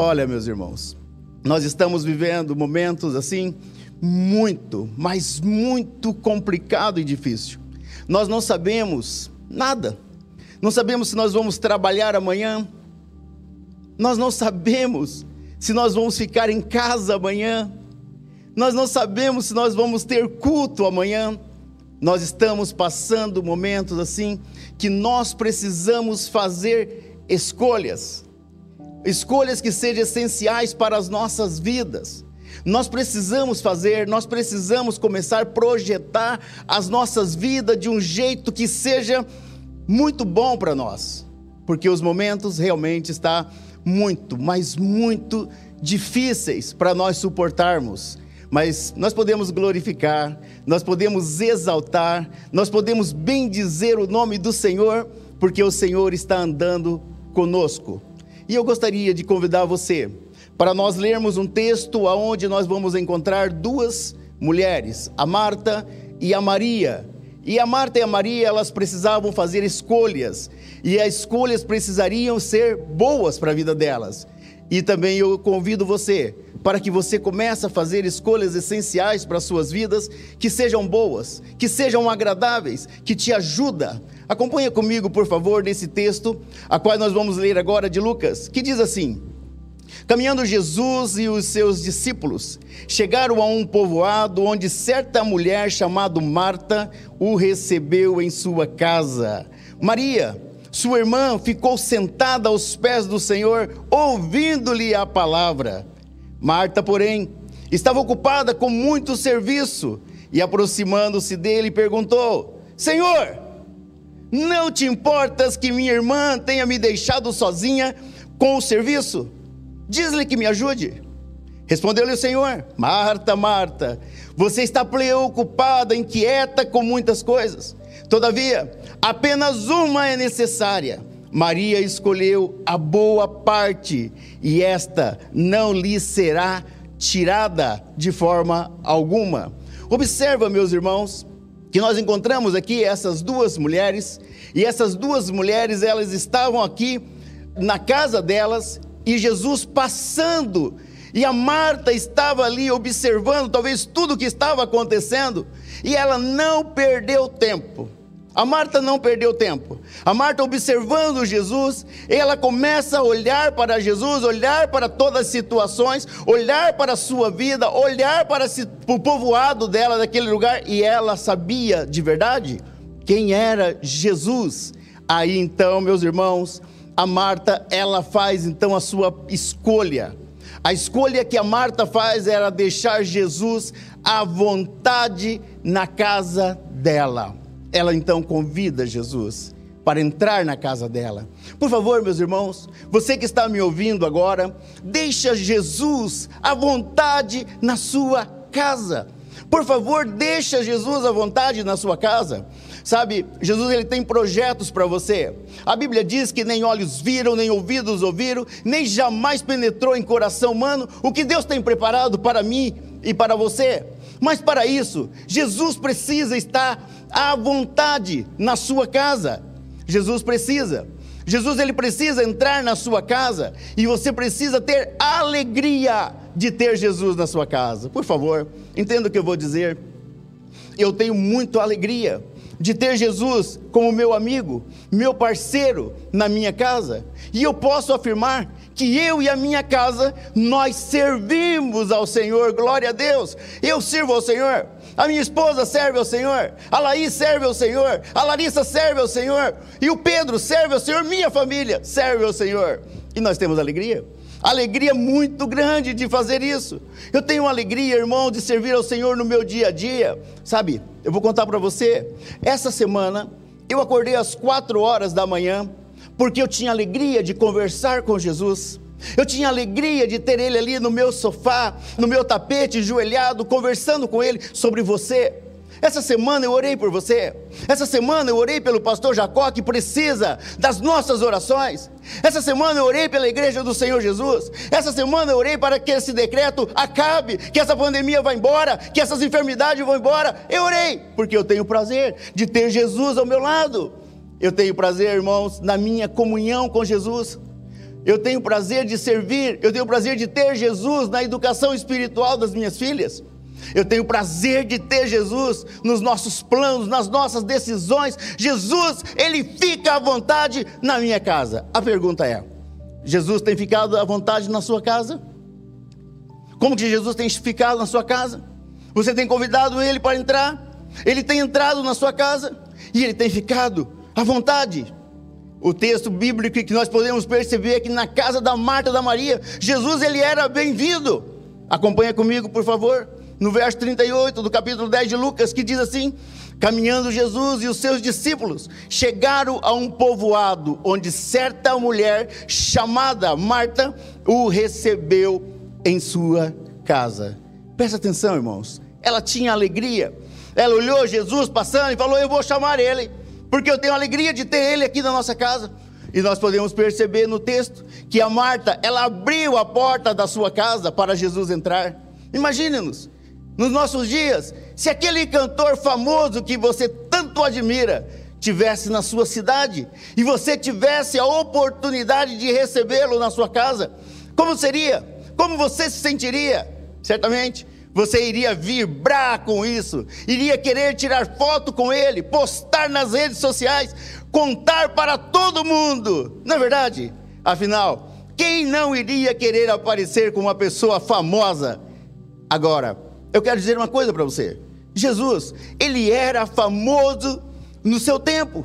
Olha, meus irmãos, nós estamos vivendo momentos assim muito, mas muito complicado e difícil. Nós não sabemos nada. Não sabemos se nós vamos trabalhar amanhã. Nós não sabemos se nós vamos ficar em casa amanhã. Nós não sabemos se nós vamos ter culto amanhã. Nós estamos passando momentos assim que nós precisamos fazer escolhas. Escolhas que sejam essenciais para as nossas vidas. Nós precisamos fazer, nós precisamos começar a projetar as nossas vidas de um jeito que seja muito bom para nós, porque os momentos realmente estão muito, mas muito difíceis para nós suportarmos. Mas nós podemos glorificar, nós podemos exaltar, nós podemos bendizer o nome do Senhor, porque o Senhor está andando conosco. E eu gostaria de convidar você para nós lermos um texto aonde nós vamos encontrar duas mulheres, a Marta e a Maria. E a Marta e a Maria, elas precisavam fazer escolhas, e as escolhas precisariam ser boas para a vida delas. E também eu convido você para que você comece a fazer escolhas essenciais para as suas vidas, que sejam boas, que sejam agradáveis, que te ajuda. Acompanha comigo, por favor, nesse texto, a qual nós vamos ler agora de Lucas, que diz assim: Caminhando Jesus e os seus discípulos chegaram a um povoado onde certa mulher chamada Marta o recebeu em sua casa. Maria, sua irmã, ficou sentada aos pés do Senhor, ouvindo-lhe a palavra. Marta, porém, estava ocupada com muito serviço e, aproximando-se dele, perguntou: Senhor, não te importas que minha irmã tenha me deixado sozinha com o serviço? Diz-lhe que me ajude. Respondeu-lhe o Senhor: Marta, Marta, você está preocupada, inquieta com muitas coisas. Todavia, apenas uma é necessária. Maria escolheu a boa parte, e esta não lhe será tirada de forma alguma. Observa, meus irmãos, que nós encontramos aqui essas duas mulheres, e essas duas mulheres, elas estavam aqui na casa delas e Jesus passando, e a Marta estava ali observando talvez tudo o que estava acontecendo, e ela não perdeu tempo. A Marta não perdeu tempo. A Marta observando Jesus, ela começa a olhar para Jesus, olhar para todas as situações, olhar para a sua vida, olhar para o povoado dela daquele lugar, e ela sabia de verdade quem era Jesus. Aí então, meus irmãos, a Marta, ela faz então a sua escolha. A escolha que a Marta faz era deixar Jesus à vontade na casa dela. Ela então convida Jesus para entrar na casa dela. Por favor, meus irmãos, você que está me ouvindo agora, deixa Jesus à vontade na sua casa. Por favor, deixa Jesus à vontade na sua casa. Sabe, Jesus ele tem projetos para você. A Bíblia diz que nem olhos viram, nem ouvidos ouviram, nem jamais penetrou em coração humano o que Deus tem preparado para mim e para você. Mas para isso, Jesus precisa estar à vontade na sua casa. Jesus precisa. Jesus ele precisa entrar na sua casa e você precisa ter alegria de ter Jesus na sua casa. Por favor, entenda o que eu vou dizer. Eu tenho muito alegria de ter Jesus como meu amigo, meu parceiro na minha casa. E eu posso afirmar que eu e a minha casa, nós servimos ao Senhor, glória a Deus. Eu sirvo ao Senhor, a minha esposa serve ao Senhor, a Laís serve ao Senhor, a Larissa serve ao Senhor, e o Pedro serve ao Senhor, minha família serve ao Senhor. E nós temos alegria alegria muito grande de fazer isso. Eu tenho alegria, irmão, de servir ao Senhor no meu dia a dia. Sabe, eu vou contar para você. Essa semana eu acordei às quatro horas da manhã porque eu tinha alegria de conversar com Jesus. Eu tinha alegria de ter ele ali no meu sofá, no meu tapete, joelhado, conversando com ele sobre você. Essa semana eu orei por você. Essa semana eu orei pelo pastor Jacó que precisa das nossas orações. Essa semana eu orei pela igreja do Senhor Jesus. Essa semana eu orei para que esse decreto acabe, que essa pandemia vá embora, que essas enfermidades vão embora. Eu orei porque eu tenho prazer de ter Jesus ao meu lado. Eu tenho prazer, irmãos, na minha comunhão com Jesus. Eu tenho prazer de servir, eu tenho prazer de ter Jesus na educação espiritual das minhas filhas. Eu tenho prazer de ter Jesus nos nossos planos, nas nossas decisões. Jesus, ele fica à vontade na minha casa. A pergunta é: Jesus tem ficado à vontade na sua casa? Como que Jesus tem ficado na sua casa? Você tem convidado ele para entrar? Ele tem entrado na sua casa e ele tem ficado à vontade. O texto bíblico que nós podemos perceber é que na casa da Marta da Maria, Jesus ele era bem-vindo. Acompanha comigo, por favor no verso 38 do capítulo 10 de Lucas, que diz assim: Caminhando Jesus e os seus discípulos chegaram a um povoado onde certa mulher chamada Marta o recebeu em sua casa. Presta atenção, irmãos. Ela tinha alegria. Ela olhou Jesus passando e falou: Eu vou chamar ele, porque eu tenho alegria de ter ele aqui na nossa casa. E nós podemos perceber no texto que a Marta, ela abriu a porta da sua casa para Jesus entrar. Imagine-nos, nos nossos dias, se aquele cantor famoso que você tanto admira tivesse na sua cidade e você tivesse a oportunidade de recebê-lo na sua casa, como seria? Como você se sentiria? Certamente você iria vibrar com isso, iria querer tirar foto com ele, postar nas redes sociais, contar para todo mundo. Não é verdade? Afinal, quem não iria querer aparecer com uma pessoa famosa? Agora, eu quero dizer uma coisa para você. Jesus, ele era famoso no seu tempo.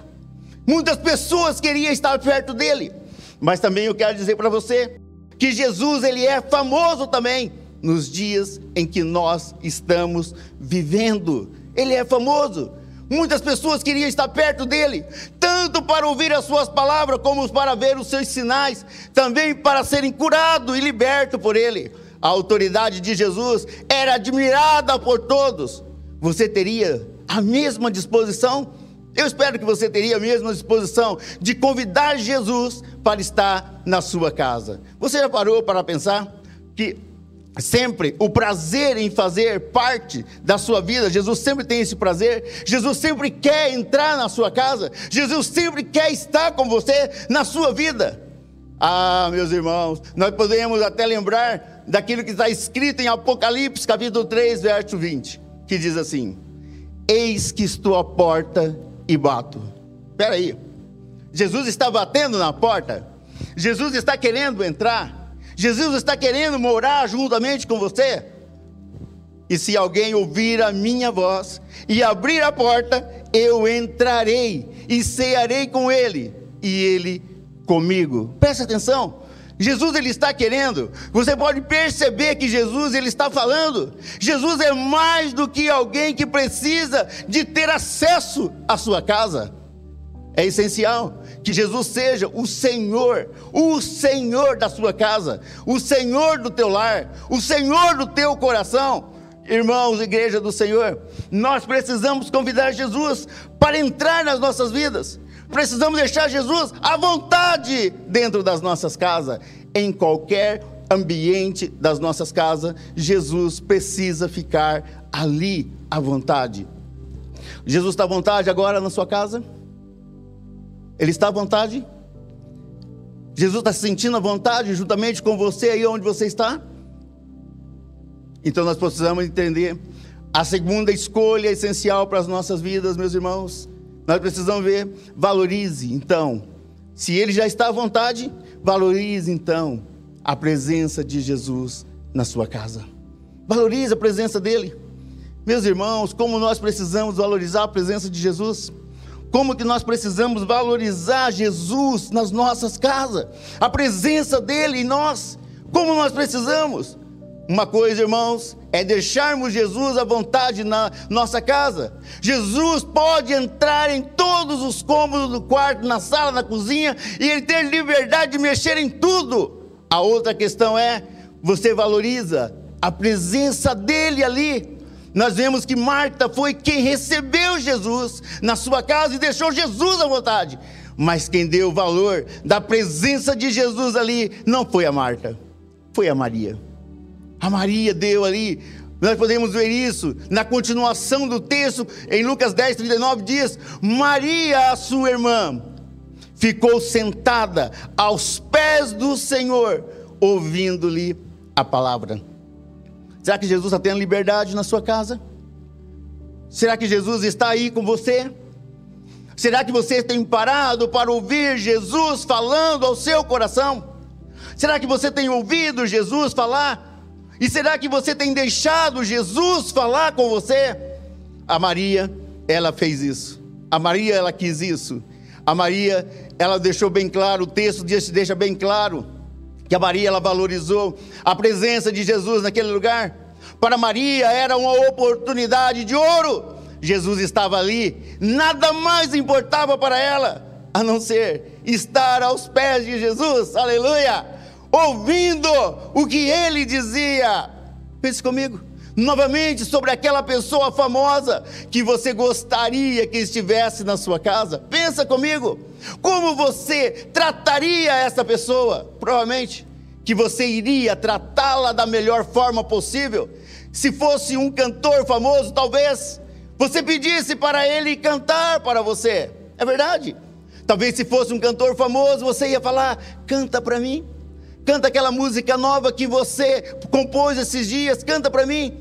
Muitas pessoas queriam estar perto dele. Mas também eu quero dizer para você que Jesus, ele é famoso também nos dias em que nós estamos vivendo. Ele é famoso. Muitas pessoas queriam estar perto dele, tanto para ouvir as suas palavras, como para ver os seus sinais, também para serem curados e libertos por ele a autoridade de Jesus era admirada por todos, você teria a mesma disposição? Eu espero que você teria a mesma disposição de convidar Jesus para estar na sua casa. Você já parou para pensar que sempre o prazer em fazer parte da sua vida, Jesus sempre tem esse prazer, Jesus sempre quer entrar na sua casa, Jesus sempre quer estar com você na sua vida. Ah, meus irmãos, nós podemos até lembrar daquilo que está escrito em Apocalipse, capítulo 3, verso 20, que diz assim: Eis que estou à porta e bato. Espera aí, Jesus está batendo na porta, Jesus está querendo entrar, Jesus está querendo morar juntamente com você. E se alguém ouvir a minha voz e abrir a porta, eu entrarei e cearei com ele, e ele comigo. Presta atenção. Jesus ele está querendo. Você pode perceber que Jesus ele está falando. Jesus é mais do que alguém que precisa de ter acesso à sua casa. É essencial que Jesus seja o Senhor, o Senhor da sua casa, o Senhor do teu lar, o Senhor do teu coração. Irmãos, igreja do Senhor, nós precisamos convidar Jesus para entrar nas nossas vidas. Precisamos deixar Jesus à vontade dentro das nossas casas, em qualquer ambiente das nossas casas, Jesus precisa ficar ali à vontade. Jesus está à vontade agora na sua casa? Ele está à vontade? Jesus está se sentindo à vontade juntamente com você aí onde você está? Então nós precisamos entender a segunda escolha essencial para as nossas vidas, meus irmãos, nós precisamos ver, valorize então. Se ele já está à vontade, valorize então a presença de Jesus na sua casa. Valorize a presença dele. Meus irmãos, como nós precisamos valorizar a presença de Jesus? Como que nós precisamos valorizar Jesus nas nossas casas? A presença dele em nós. Como nós precisamos? Uma coisa, irmãos, é deixarmos Jesus à vontade na nossa casa. Jesus pode entrar em todos os cômodos do quarto, na sala, na cozinha, e ele ter liberdade de mexer em tudo. A outra questão é: você valoriza a presença dele ali. Nós vemos que Marta foi quem recebeu Jesus na sua casa e deixou Jesus à vontade. Mas quem deu o valor da presença de Jesus ali não foi a Marta, foi a Maria. A Maria deu ali. Nós podemos ver isso na continuação do texto, em Lucas 10, 39, diz: Maria, a sua irmã, ficou sentada aos pés do Senhor, ouvindo-lhe a palavra. Será que Jesus está tendo liberdade na sua casa? Será que Jesus está aí com você? Será que você tem parado para ouvir Jesus falando ao seu coração? Será que você tem ouvido Jesus falar? E será que você tem deixado Jesus falar com você? A Maria, ela fez isso. A Maria, ela quis isso. A Maria, ela deixou bem claro, o texto deixa bem claro que a Maria ela valorizou a presença de Jesus naquele lugar. Para Maria era uma oportunidade de ouro. Jesus estava ali, nada mais importava para ela a não ser estar aos pés de Jesus. Aleluia! Ouvindo o que ele dizia. Pense comigo novamente sobre aquela pessoa famosa que você gostaria que estivesse na sua casa. Pensa comigo, como você trataria essa pessoa? Provavelmente que você iria tratá-la da melhor forma possível. Se fosse um cantor famoso, talvez você pedisse para ele cantar para você. É verdade? Talvez se fosse um cantor famoso, você ia falar: "Canta para mim". Canta aquela música nova que você compôs esses dias, canta para mim.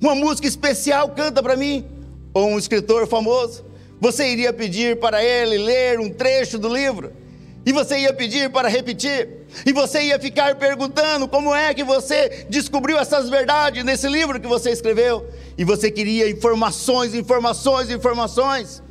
Uma música especial, canta para mim. Ou um escritor famoso, você iria pedir para ele ler um trecho do livro, e você ia pedir para repetir, e você ia ficar perguntando como é que você descobriu essas verdades nesse livro que você escreveu, e você queria informações, informações, informações,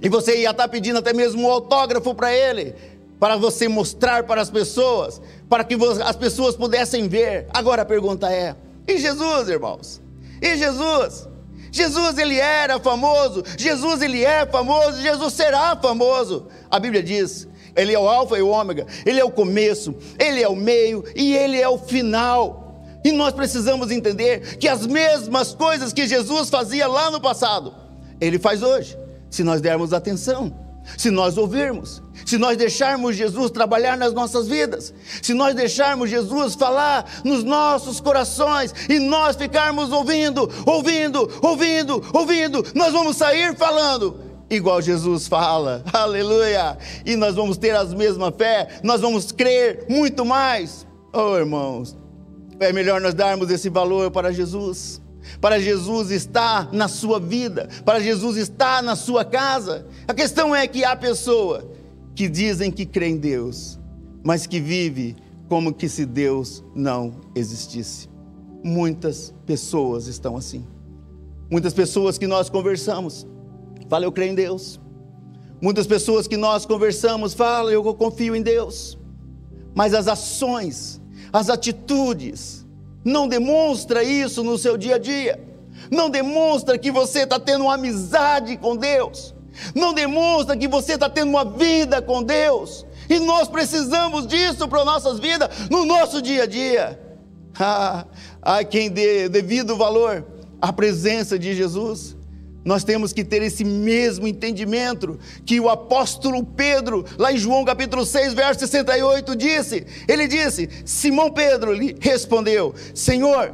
e você ia estar pedindo até mesmo um autógrafo para ele, para você mostrar para as pessoas, para que as pessoas pudessem ver. Agora a pergunta é: e Jesus, irmãos? E Jesus? Jesus ele era famoso, Jesus ele é famoso, Jesus será famoso. A Bíblia diz: ele é o alfa e o ômega, ele é o começo, ele é o meio e ele é o final. E nós precisamos entender que as mesmas coisas que Jesus fazia lá no passado, ele faz hoje, se nós dermos atenção, se nós ouvirmos se nós deixarmos Jesus trabalhar nas nossas vidas, se nós deixarmos Jesus falar nos nossos corações e nós ficarmos ouvindo, ouvindo, ouvindo, ouvindo, nós vamos sair falando igual Jesus fala, aleluia, e nós vamos ter a mesma fé, nós vamos crer muito mais. Oh irmãos, é melhor nós darmos esse valor para Jesus, para Jesus estar na sua vida, para Jesus estar na sua casa. A questão é que há pessoa que dizem que crê em Deus, mas que vive como que se Deus não existisse. Muitas pessoas estão assim. Muitas pessoas que nós conversamos, falam eu creio em Deus. Muitas pessoas que nós conversamos falam eu confio em Deus. Mas as ações, as atitudes, não demonstra isso no seu dia a dia. Não demonstra que você está tendo uma amizade com Deus não demonstra que você está tendo uma vida com Deus. E nós precisamos disso para nossas vidas, no nosso dia a dia. Ah, há quem dê devido valor à presença de Jesus. Nós temos que ter esse mesmo entendimento que o apóstolo Pedro, lá em João capítulo 6, verso 68, disse. Ele disse: Simão Pedro lhe respondeu: Senhor,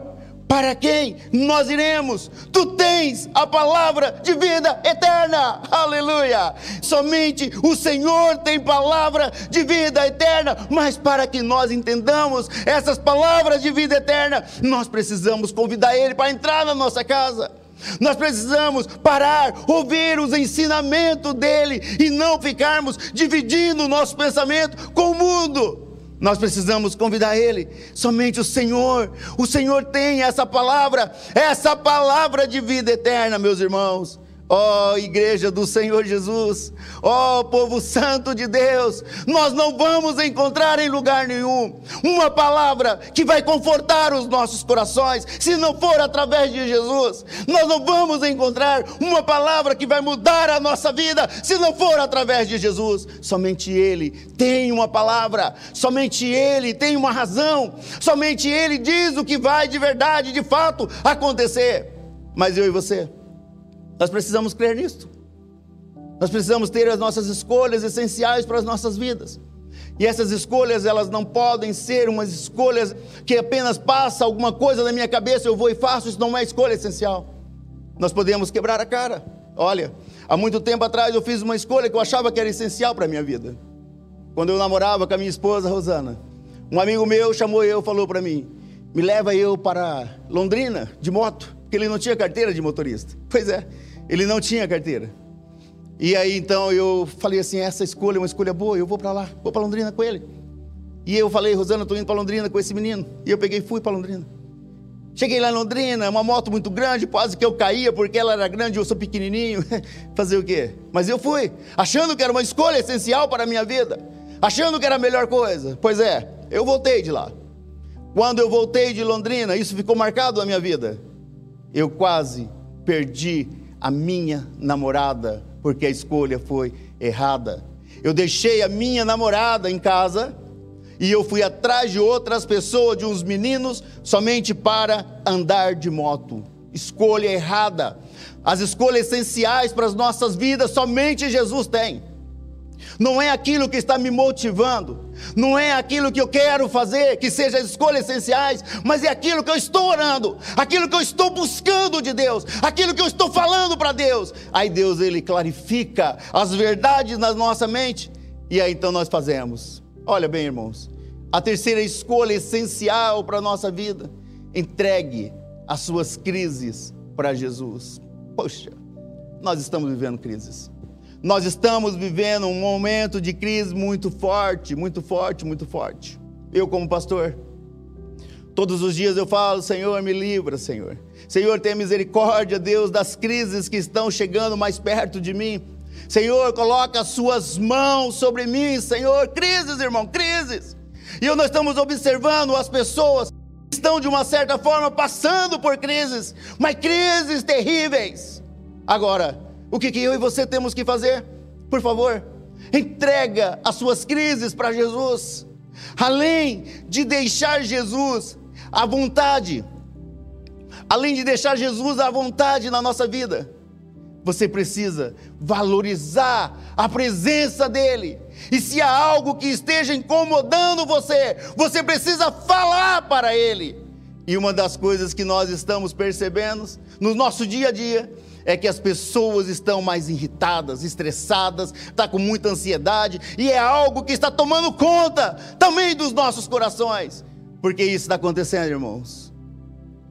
para quem nós iremos? Tu tens a palavra de vida eterna. Aleluia! Somente o Senhor tem palavra de vida eterna. Mas para que nós entendamos essas palavras de vida eterna, nós precisamos convidar Ele para entrar na nossa casa. Nós precisamos parar, ouvir os ensinamentos dele e não ficarmos dividindo o nosso pensamento com o mundo. Nós precisamos convidar Ele. Somente o Senhor, o Senhor tem essa palavra, essa palavra de vida eterna, meus irmãos. Ó oh, igreja do Senhor Jesus, ó oh, povo santo de Deus, nós não vamos encontrar em lugar nenhum uma palavra que vai confortar os nossos corações, se não for através de Jesus. Nós não vamos encontrar uma palavra que vai mudar a nossa vida, se não for através de Jesus. Somente Ele tem uma palavra, somente Ele tem uma razão, somente Ele diz o que vai de verdade, de fato acontecer. Mas eu e você? Nós precisamos crer nisto. Nós precisamos ter as nossas escolhas essenciais para as nossas vidas. E essas escolhas, elas não podem ser umas escolhas que apenas passa alguma coisa na minha cabeça, eu vou e faço, isso não é escolha essencial. Nós podemos quebrar a cara. Olha, há muito tempo atrás eu fiz uma escolha que eu achava que era essencial para a minha vida. quando eu namorava com a minha esposa Rosana, um amigo meu chamou eu, falou para mim: "Me leva eu para Londrina de moto", porque ele não tinha carteira de motorista. Pois é, ele não tinha carteira. E aí então eu falei assim: essa escolha é uma escolha boa, eu vou para lá, vou para Londrina com ele. E eu falei: Rosana, estou indo para Londrina com esse menino. E eu peguei e fui para Londrina. Cheguei lá em Londrina, uma moto muito grande, quase que eu caía porque ela era grande e eu sou pequenininho. Fazer o quê? Mas eu fui, achando que era uma escolha essencial para a minha vida, achando que era a melhor coisa. Pois é, eu voltei de lá. Quando eu voltei de Londrina, isso ficou marcado na minha vida. Eu quase perdi a minha namorada porque a escolha foi errada. Eu deixei a minha namorada em casa e eu fui atrás de outras pessoas, de uns meninos, somente para andar de moto. Escolha errada. As escolhas essenciais para as nossas vidas somente Jesus tem. Não é aquilo que está me motivando, não é aquilo que eu quero fazer, que seja as escolhas essenciais, mas é aquilo que eu estou orando, aquilo que eu estou buscando de Deus, aquilo que eu estou falando para Deus. Aí Deus ele clarifica as verdades na nossa mente e aí então nós fazemos. Olha bem, irmãos, a terceira escolha essencial para a nossa vida: entregue as suas crises para Jesus. Poxa, nós estamos vivendo crises. Nós estamos vivendo um momento de crise muito forte, muito forte, muito forte. Eu, como pastor, todos os dias eu falo: Senhor, me livra, Senhor. Senhor, tenha misericórdia, Deus, das crises que estão chegando mais perto de mim. Senhor, coloca as suas mãos sobre mim, Senhor. Crises, irmão, crises. E nós estamos observando as pessoas que estão, de uma certa forma, passando por crises, mas crises terríveis. Agora, o que, que eu e você temos que fazer? Por favor, entrega as suas crises para Jesus. Além de deixar Jesus à vontade, além de deixar Jesus à vontade na nossa vida, você precisa valorizar a presença dele. E se há algo que esteja incomodando você, você precisa falar para ele. E uma das coisas que nós estamos percebendo no nosso dia a dia é que as pessoas estão mais irritadas, estressadas, está com muita ansiedade, e é algo que está tomando conta também dos nossos corações. Porque isso está acontecendo, irmãos.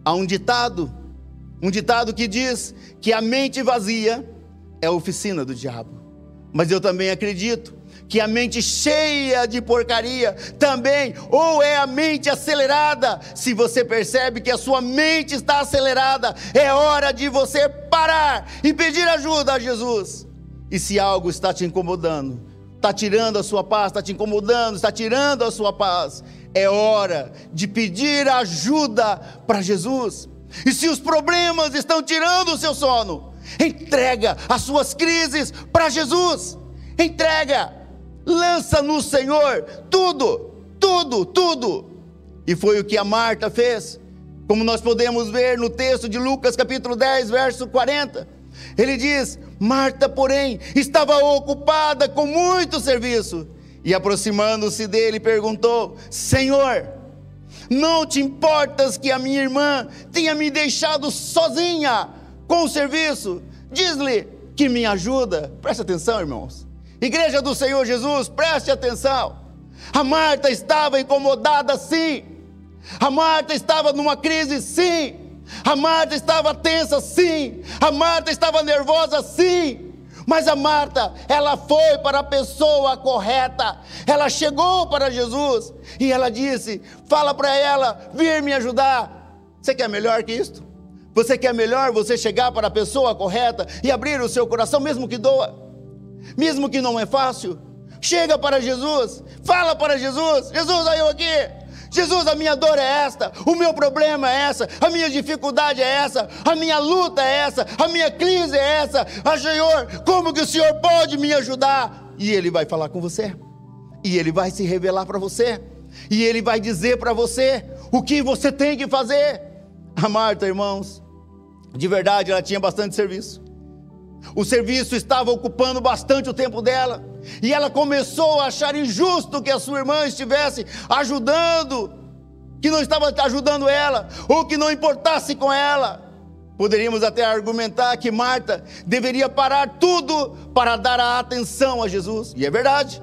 Há um ditado um ditado que diz que a mente vazia é a oficina do diabo. Mas eu também acredito que a mente cheia de porcaria também, ou é a mente acelerada. Se você percebe que a sua mente está acelerada, é hora de você parar e pedir ajuda a Jesus. E se algo está te incomodando, está tirando a sua paz, está te incomodando, está tirando a sua paz, é hora de pedir ajuda para Jesus. E se os problemas estão tirando o seu sono, entrega as suas crises para Jesus. Entrega, lança no Senhor tudo, tudo, tudo. E foi o que a Marta fez. Como nós podemos ver no texto de Lucas, capítulo 10, verso 40. Ele diz: Marta, porém, estava ocupada com muito serviço. E aproximando-se dele, perguntou: Senhor, não te importas que a minha irmã tenha me deixado sozinha com o serviço? Diz-lhe que me ajuda. Preste atenção, irmãos. Igreja do Senhor Jesus, preste atenção. A Marta estava incomodada, sim. A Marta estava numa crise, sim. A Marta estava tensa, sim. A Marta estava nervosa, sim. Mas a Marta, ela foi para a pessoa correta. Ela chegou para Jesus e ela disse: Fala para ela vir me ajudar. Você quer melhor que isto? Você quer melhor você chegar para a pessoa correta e abrir o seu coração, mesmo que doa, mesmo que não é fácil? Chega para Jesus, fala para Jesus: Jesus, aí eu aqui. Jesus, a minha dor é esta, o meu problema é essa, a minha dificuldade é essa, a minha luta é essa, a minha crise é essa. Ah, Senhor, como que o Senhor pode me ajudar? E Ele vai falar com você, e Ele vai se revelar para você, e Ele vai dizer para você o que você tem que fazer. A Marta, irmãos, de verdade, ela tinha bastante serviço. O serviço estava ocupando bastante o tempo dela. E ela começou a achar injusto que a sua irmã estivesse ajudando, que não estava ajudando ela, ou que não importasse com ela. Poderíamos até argumentar que Marta deveria parar tudo para dar a atenção a Jesus. E é verdade.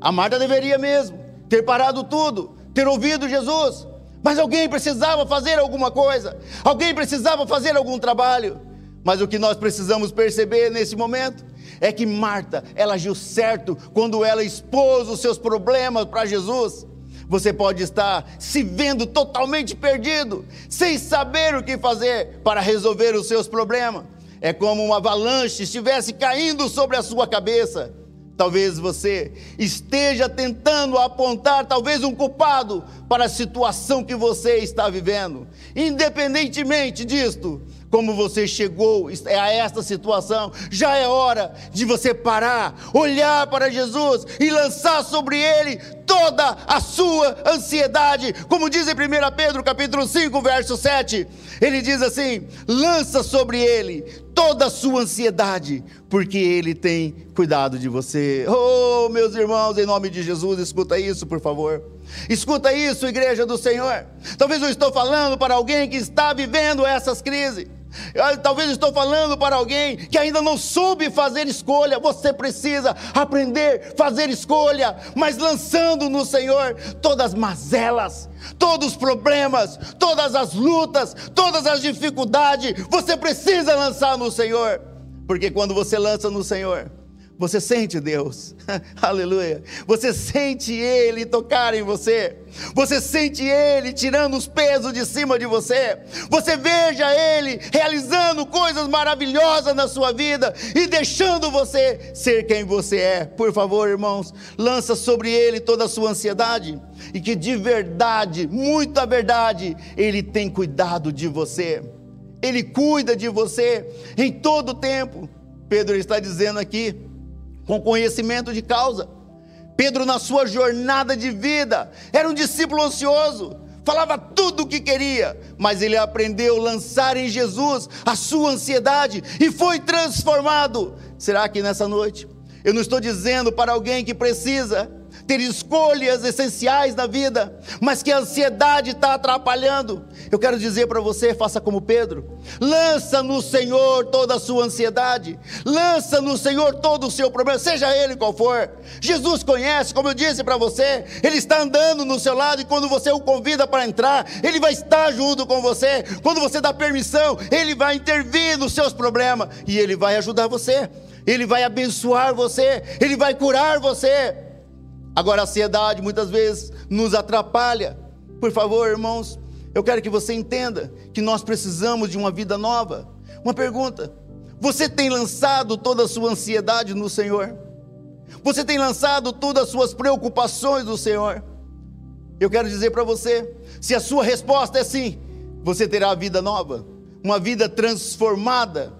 A Marta deveria mesmo ter parado tudo, ter ouvido Jesus. Mas alguém precisava fazer alguma coisa, alguém precisava fazer algum trabalho. Mas o que nós precisamos perceber nesse momento é que Marta, ela agiu certo quando ela expôs os seus problemas para Jesus. Você pode estar se vendo totalmente perdido, sem saber o que fazer para resolver os seus problemas. É como uma avalanche estivesse caindo sobre a sua cabeça. Talvez você esteja tentando apontar talvez um culpado para a situação que você está vivendo. Independentemente disto, como você chegou a esta situação, já é hora de você parar, olhar para Jesus e lançar sobre ele toda a sua ansiedade. Como diz em 1 Pedro, capítulo 5, verso 7, ele diz assim: "Lança sobre ele toda a sua ansiedade, porque ele tem cuidado de você". Oh, meus irmãos, em nome de Jesus, escuta isso, por favor. Escuta isso, igreja do Senhor. Talvez eu estou falando para alguém que está vivendo essas crises. Talvez estou falando para alguém que ainda não soube fazer escolha. Você precisa aprender a fazer escolha, mas lançando no Senhor todas as mazelas, todos os problemas, todas as lutas, todas as dificuldades. Você precisa lançar no Senhor, porque quando você lança no Senhor, você sente Deus, aleluia. Você sente Ele tocar em você. Você sente Ele tirando os pesos de cima de você. Você veja Ele realizando coisas maravilhosas na sua vida e deixando você ser quem você é. Por favor, irmãos, lança sobre Ele toda a sua ansiedade e que de verdade, muita verdade, Ele tem cuidado de você. Ele cuida de você em todo o tempo. Pedro está dizendo aqui com conhecimento de causa. Pedro, na sua jornada de vida, era um discípulo ansioso, falava tudo o que queria, mas ele aprendeu a lançar em Jesus a sua ansiedade e foi transformado. Será que nessa noite eu não estou dizendo para alguém que precisa ter escolhas essenciais na vida, mas que a ansiedade está atrapalhando. Eu quero dizer para você: faça como Pedro, lança no Senhor toda a sua ansiedade, lança no Senhor todo o seu problema, seja ele qual for. Jesus conhece, como eu disse para você, ele está andando no seu lado e quando você o convida para entrar, ele vai estar junto com você. Quando você dá permissão, ele vai intervir nos seus problemas e ele vai ajudar você. Ele vai abençoar você, ele vai curar você. Agora, a ansiedade muitas vezes nos atrapalha. Por favor, irmãos, eu quero que você entenda que nós precisamos de uma vida nova. Uma pergunta: você tem lançado toda a sua ansiedade no Senhor? Você tem lançado todas as suas preocupações no Senhor? Eu quero dizer para você: se a sua resposta é sim, você terá vida nova, uma vida transformada.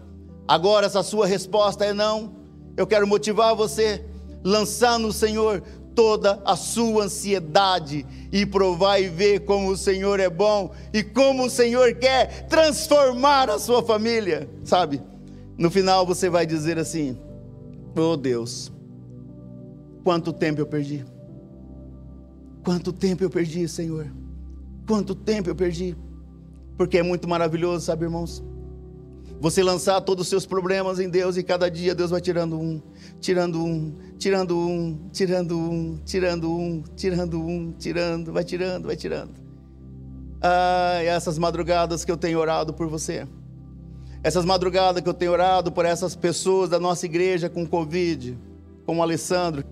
Agora, se a sua resposta é não, eu quero motivar você, lançar no Senhor toda a sua ansiedade e provar e ver como o Senhor é bom e como o Senhor quer transformar a sua família, sabe? No final você vai dizer assim: Oh Deus, quanto tempo eu perdi? Quanto tempo eu perdi, Senhor? Quanto tempo eu perdi? Porque é muito maravilhoso, sabe, irmãos? Você lançar todos os seus problemas em Deus e cada dia Deus vai tirando um, tirando um, tirando um, tirando um, tirando um, tirando um, tirando, vai tirando, vai tirando. Ah, essas madrugadas que eu tenho orado por você. Essas madrugadas que eu tenho orado por essas pessoas da nossa igreja com Covid, como o Alessandro,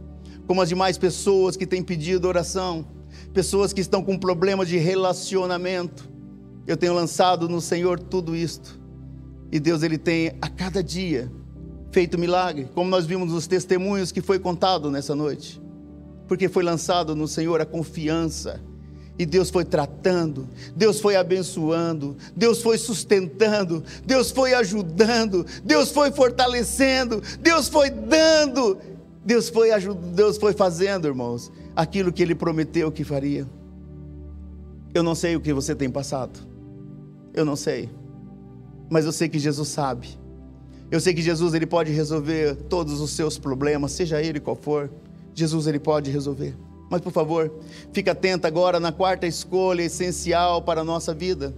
como as demais pessoas que têm pedido oração, pessoas que estão com problemas de relacionamento. Eu tenho lançado no Senhor tudo isto. E Deus ele tem a cada dia feito milagre, como nós vimos nos testemunhos que foi contado nessa noite. Porque foi lançado no Senhor a confiança. E Deus foi tratando, Deus foi abençoando, Deus foi sustentando, Deus foi ajudando, Deus foi fortalecendo, Deus foi dando, Deus foi ajudando, Deus foi fazendo, irmãos, aquilo que Ele prometeu que faria. Eu não sei o que você tem passado, eu não sei, mas eu sei que Jesus sabe. Eu sei que Jesus ele pode resolver todos os seus problemas, seja ele qual for. Jesus ele pode resolver. Mas por favor, fique atento agora na quarta escolha essencial para a nossa vida.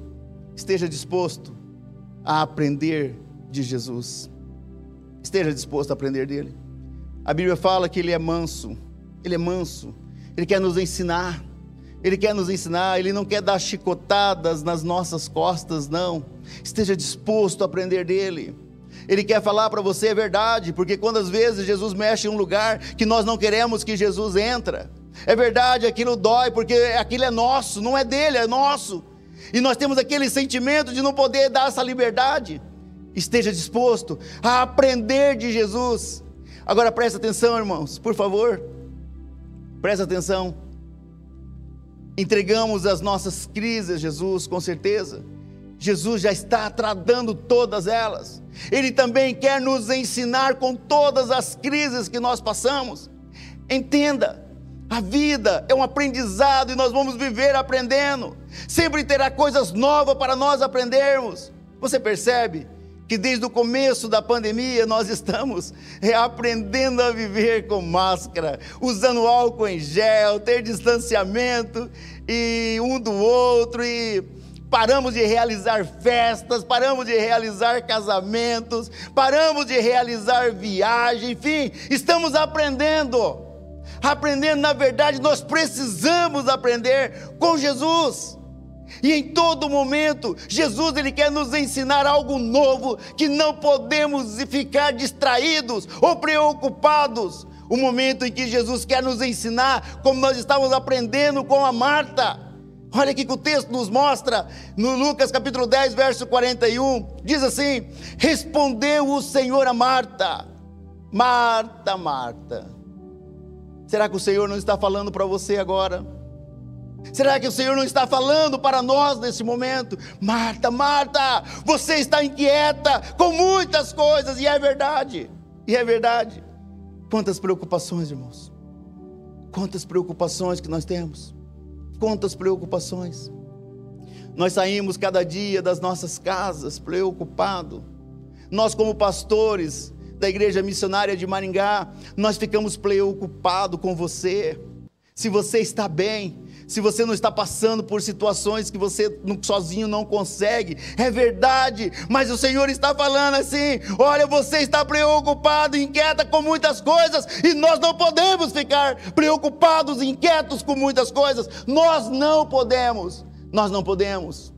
Esteja disposto a aprender de Jesus. Esteja disposto a aprender dele. A Bíblia fala que ele é manso. Ele é manso. Ele quer nos ensinar. Ele quer nos ensinar, ele não quer dar chicotadas nas nossas costas, não. Esteja disposto a aprender dele. Ele quer falar para você a verdade, porque quando às vezes Jesus mexe em um lugar que nós não queremos que Jesus entra. É verdade, aquilo dói, porque aquilo é nosso, não é dele, é nosso. E nós temos aquele sentimento de não poder dar essa liberdade. Esteja disposto a aprender de Jesus. Agora presta atenção, irmãos, por favor. Presta atenção. Entregamos as nossas crises Jesus, com certeza. Jesus já está tratando todas elas. Ele também quer nos ensinar com todas as crises que nós passamos. Entenda, a vida é um aprendizado e nós vamos viver aprendendo. Sempre terá coisas novas para nós aprendermos. Você percebe? que desde o começo da pandemia nós estamos reaprendendo a viver com máscara, usando álcool em gel, ter distanciamento e um do outro e paramos de realizar festas, paramos de realizar casamentos, paramos de realizar viagem, enfim, estamos aprendendo. Aprendendo, na verdade, nós precisamos aprender com Jesus. E em todo momento, Jesus ele quer nos ensinar algo novo que não podemos ficar distraídos ou preocupados. O momento em que Jesus quer nos ensinar, como nós estávamos aprendendo com a Marta. Olha aqui que o texto nos mostra, no Lucas capítulo 10, verso 41, diz assim: Respondeu o Senhor a Marta, Marta, Marta. Será que o Senhor não está falando para você agora? Será que o Senhor não está falando para nós nesse momento? Marta, Marta, você está inquieta com muitas coisas, e é verdade, e é verdade. Quantas preocupações, irmãos, quantas preocupações que nós temos, quantas preocupações. Nós saímos cada dia das nossas casas preocupado. Nós, como pastores da igreja missionária de Maringá, nós ficamos preocupados com você. Se você está bem, se você não está passando por situações que você sozinho não consegue, é verdade, mas o Senhor está falando assim: olha, você está preocupado, inquieta com muitas coisas, e nós não podemos ficar preocupados, inquietos com muitas coisas, nós não podemos, nós não podemos,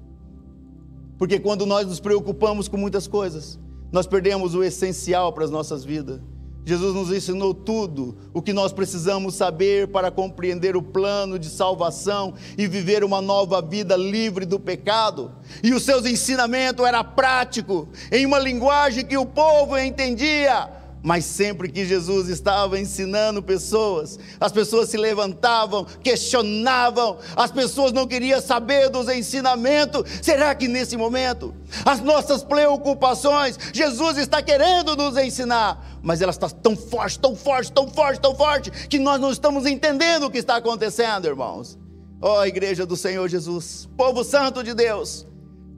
porque quando nós nos preocupamos com muitas coisas, nós perdemos o essencial para as nossas vidas. Jesus nos ensinou tudo o que nós precisamos saber para compreender o plano de salvação e viver uma nova vida livre do pecado. E os seus ensinamentos era prático, em uma linguagem que o povo entendia. Mas sempre que Jesus estava ensinando pessoas, as pessoas se levantavam, questionavam, as pessoas não queriam saber dos ensinamentos. Será que nesse momento, as nossas preocupações, Jesus está querendo nos ensinar, mas ela está tão forte, tão forte, tão forte, tão forte, que nós não estamos entendendo o que está acontecendo, irmãos. Ó oh, igreja do Senhor Jesus, povo santo de Deus,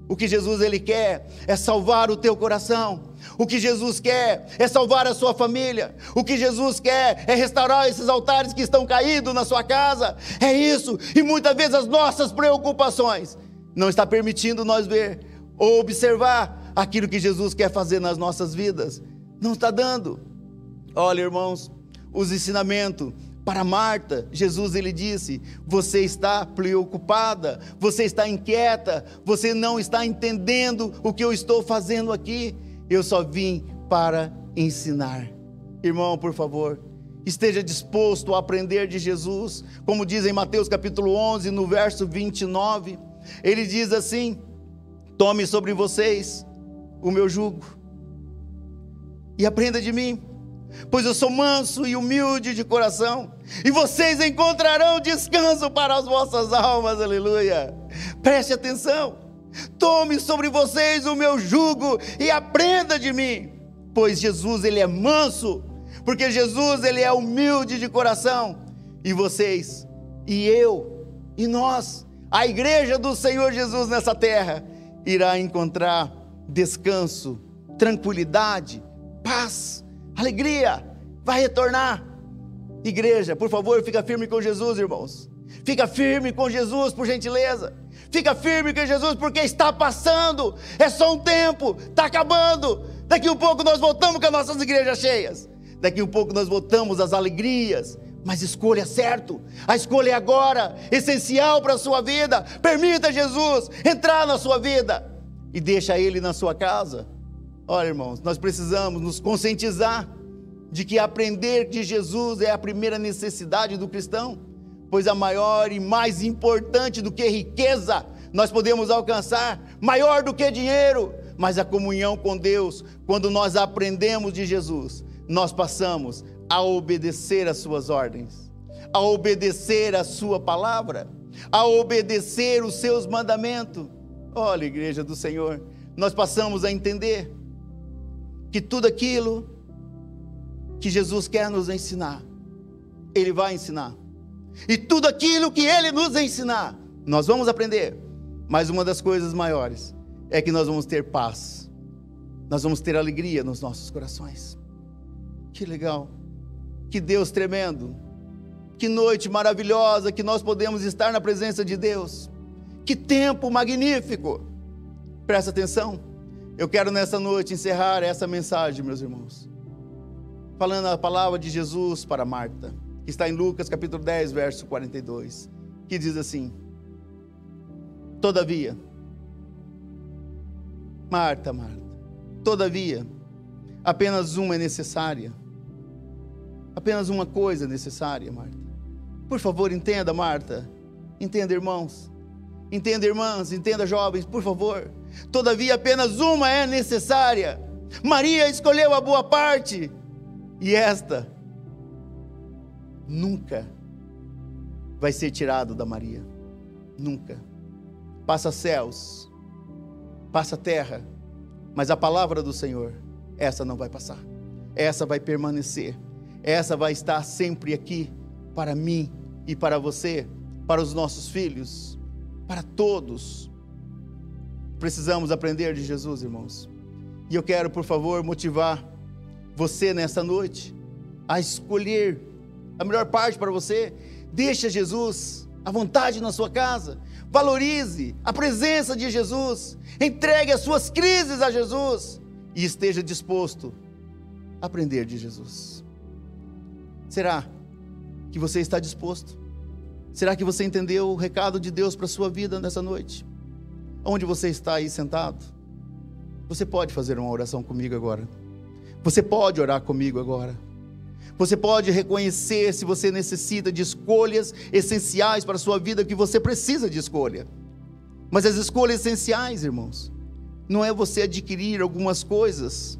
o que Jesus ele quer é salvar o teu coração. O que Jesus quer é salvar a sua família. O que Jesus quer é restaurar esses altares que estão caídos na sua casa. É isso. E muitas vezes as nossas preocupações não está permitindo nós ver ou observar aquilo que Jesus quer fazer nas nossas vidas. Não está dando. Olha, irmãos, os ensinamentos para Marta, Jesus ele disse: Você está preocupada, você está inquieta, você não está entendendo o que eu estou fazendo aqui. Eu só vim para ensinar. Irmão, por favor, esteja disposto a aprender de Jesus, como diz em Mateus capítulo 11, no verso 29. Ele diz assim: Tome sobre vocês o meu jugo e aprenda de mim pois eu sou manso e humilde de coração, e vocês encontrarão descanso para as vossas almas, aleluia. Preste atenção, tome sobre vocês o meu jugo e aprenda de mim, pois Jesus ele é manso, porque Jesus ele é humilde de coração, e vocês, e eu, e nós, a igreja do Senhor Jesus nessa terra, irá encontrar descanso, tranquilidade, paz alegria vai retornar. Igreja, por favor, fica firme com Jesus, irmãos. Fica firme com Jesus, por gentileza. Fica firme com Jesus, porque está passando. É só um tempo, está acabando. Daqui um pouco nós voltamos com as nossas igrejas cheias. Daqui um pouco nós voltamos às alegrias. Mas escolha certo, a escolha é agora, essencial para a sua vida. Permita Jesus entrar na sua vida e deixa Ele na sua casa. Olha, irmãos, nós precisamos nos conscientizar de que aprender de Jesus é a primeira necessidade do cristão, pois a maior e mais importante do que riqueza nós podemos alcançar, maior do que dinheiro, mas a comunhão com Deus, quando nós aprendemos de Jesus, nós passamos a obedecer às suas ordens, a obedecer a sua palavra, a obedecer os seus mandamentos. Olha, igreja do Senhor, nós passamos a entender que tudo aquilo que Jesus quer nos ensinar, Ele vai ensinar. E tudo aquilo que Ele nos ensinar, nós vamos aprender. Mas uma das coisas maiores é que nós vamos ter paz, nós vamos ter alegria nos nossos corações. Que legal. Que Deus tremendo. Que noite maravilhosa que nós podemos estar na presença de Deus. Que tempo magnífico. Presta atenção. Eu quero nessa noite encerrar essa mensagem, meus irmãos. Falando a palavra de Jesus para Marta, que está em Lucas capítulo 10, verso 42, que diz assim: Todavia, Marta, Marta, todavia, apenas uma é necessária Apenas uma coisa necessária, Marta. Por favor, entenda, Marta. Entenda, irmãos. Entenda, irmãs. Entenda, jovens, por favor. Todavia, apenas uma é necessária. Maria escolheu a boa parte. E esta nunca vai ser tirado da Maria. Nunca. Passa céus, passa terra, mas a palavra do Senhor, essa não vai passar. Essa vai permanecer essa vai estar sempre aqui para mim e para você, para os nossos filhos, para todos. Precisamos aprender de Jesus, irmãos. E eu quero, por favor, motivar você nessa noite a escolher a melhor parte para você. Deixa Jesus à vontade na sua casa. Valorize a presença de Jesus. Entregue as suas crises a Jesus e esteja disposto a aprender de Jesus. Será que você está disposto? Será que você entendeu o recado de Deus para a sua vida nessa noite? Onde você está aí sentado? Você pode fazer uma oração comigo agora. Você pode orar comigo agora. Você pode reconhecer se você necessita de escolhas essenciais para a sua vida, que você precisa de escolha. Mas as escolhas essenciais, irmãos, não é você adquirir algumas coisas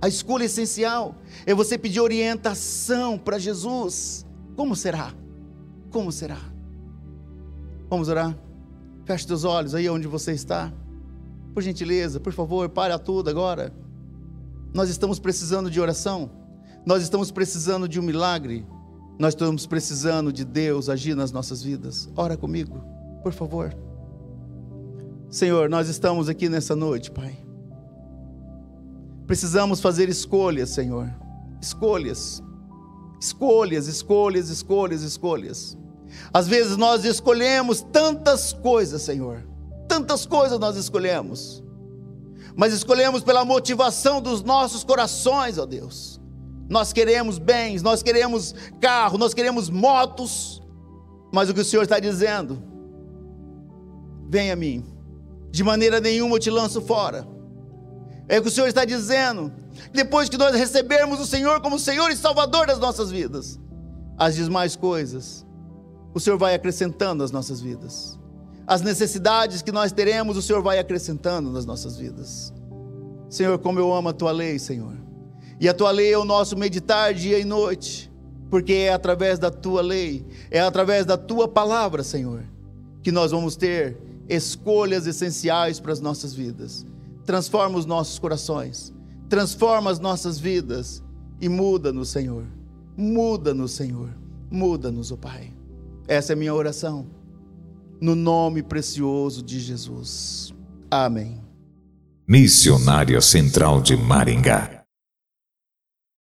a escolha essencial é você pedir orientação para Jesus. Como será? Como será? Vamos orar? Feche seus olhos aí onde você está. Por gentileza, por favor, pare tudo agora. Nós estamos precisando de oração. Nós estamos precisando de um milagre. Nós estamos precisando de Deus agir nas nossas vidas. Ora comigo, por favor. Senhor, nós estamos aqui nessa noite, Pai Precisamos fazer escolhas, Senhor. Escolhas. Escolhas, escolhas, escolhas, escolhas. Às vezes nós escolhemos tantas coisas, Senhor. Tantas coisas nós escolhemos. Mas escolhemos pela motivação dos nossos corações, ó Deus. Nós queremos bens, nós queremos carro, nós queremos motos. Mas o que o Senhor está dizendo? Venha a mim. De maneira nenhuma eu te lanço fora é o que o Senhor está dizendo. Depois que nós recebermos o Senhor como Senhor e Salvador das nossas vidas, as demais coisas, o Senhor vai acrescentando às nossas vidas. As necessidades que nós teremos, o Senhor vai acrescentando nas nossas vidas. Senhor, como eu amo a tua lei, Senhor. E a tua lei é o nosso meditar dia e noite, porque é através da tua lei, é através da tua palavra, Senhor, que nós vamos ter escolhas essenciais para as nossas vidas transforma os nossos corações, transforma as nossas vidas e muda-nos, Senhor. Muda-nos, Senhor. Muda-nos, ó oh Pai. Essa é a minha oração. No nome precioso de Jesus. Amém. Missionária Central de Maringá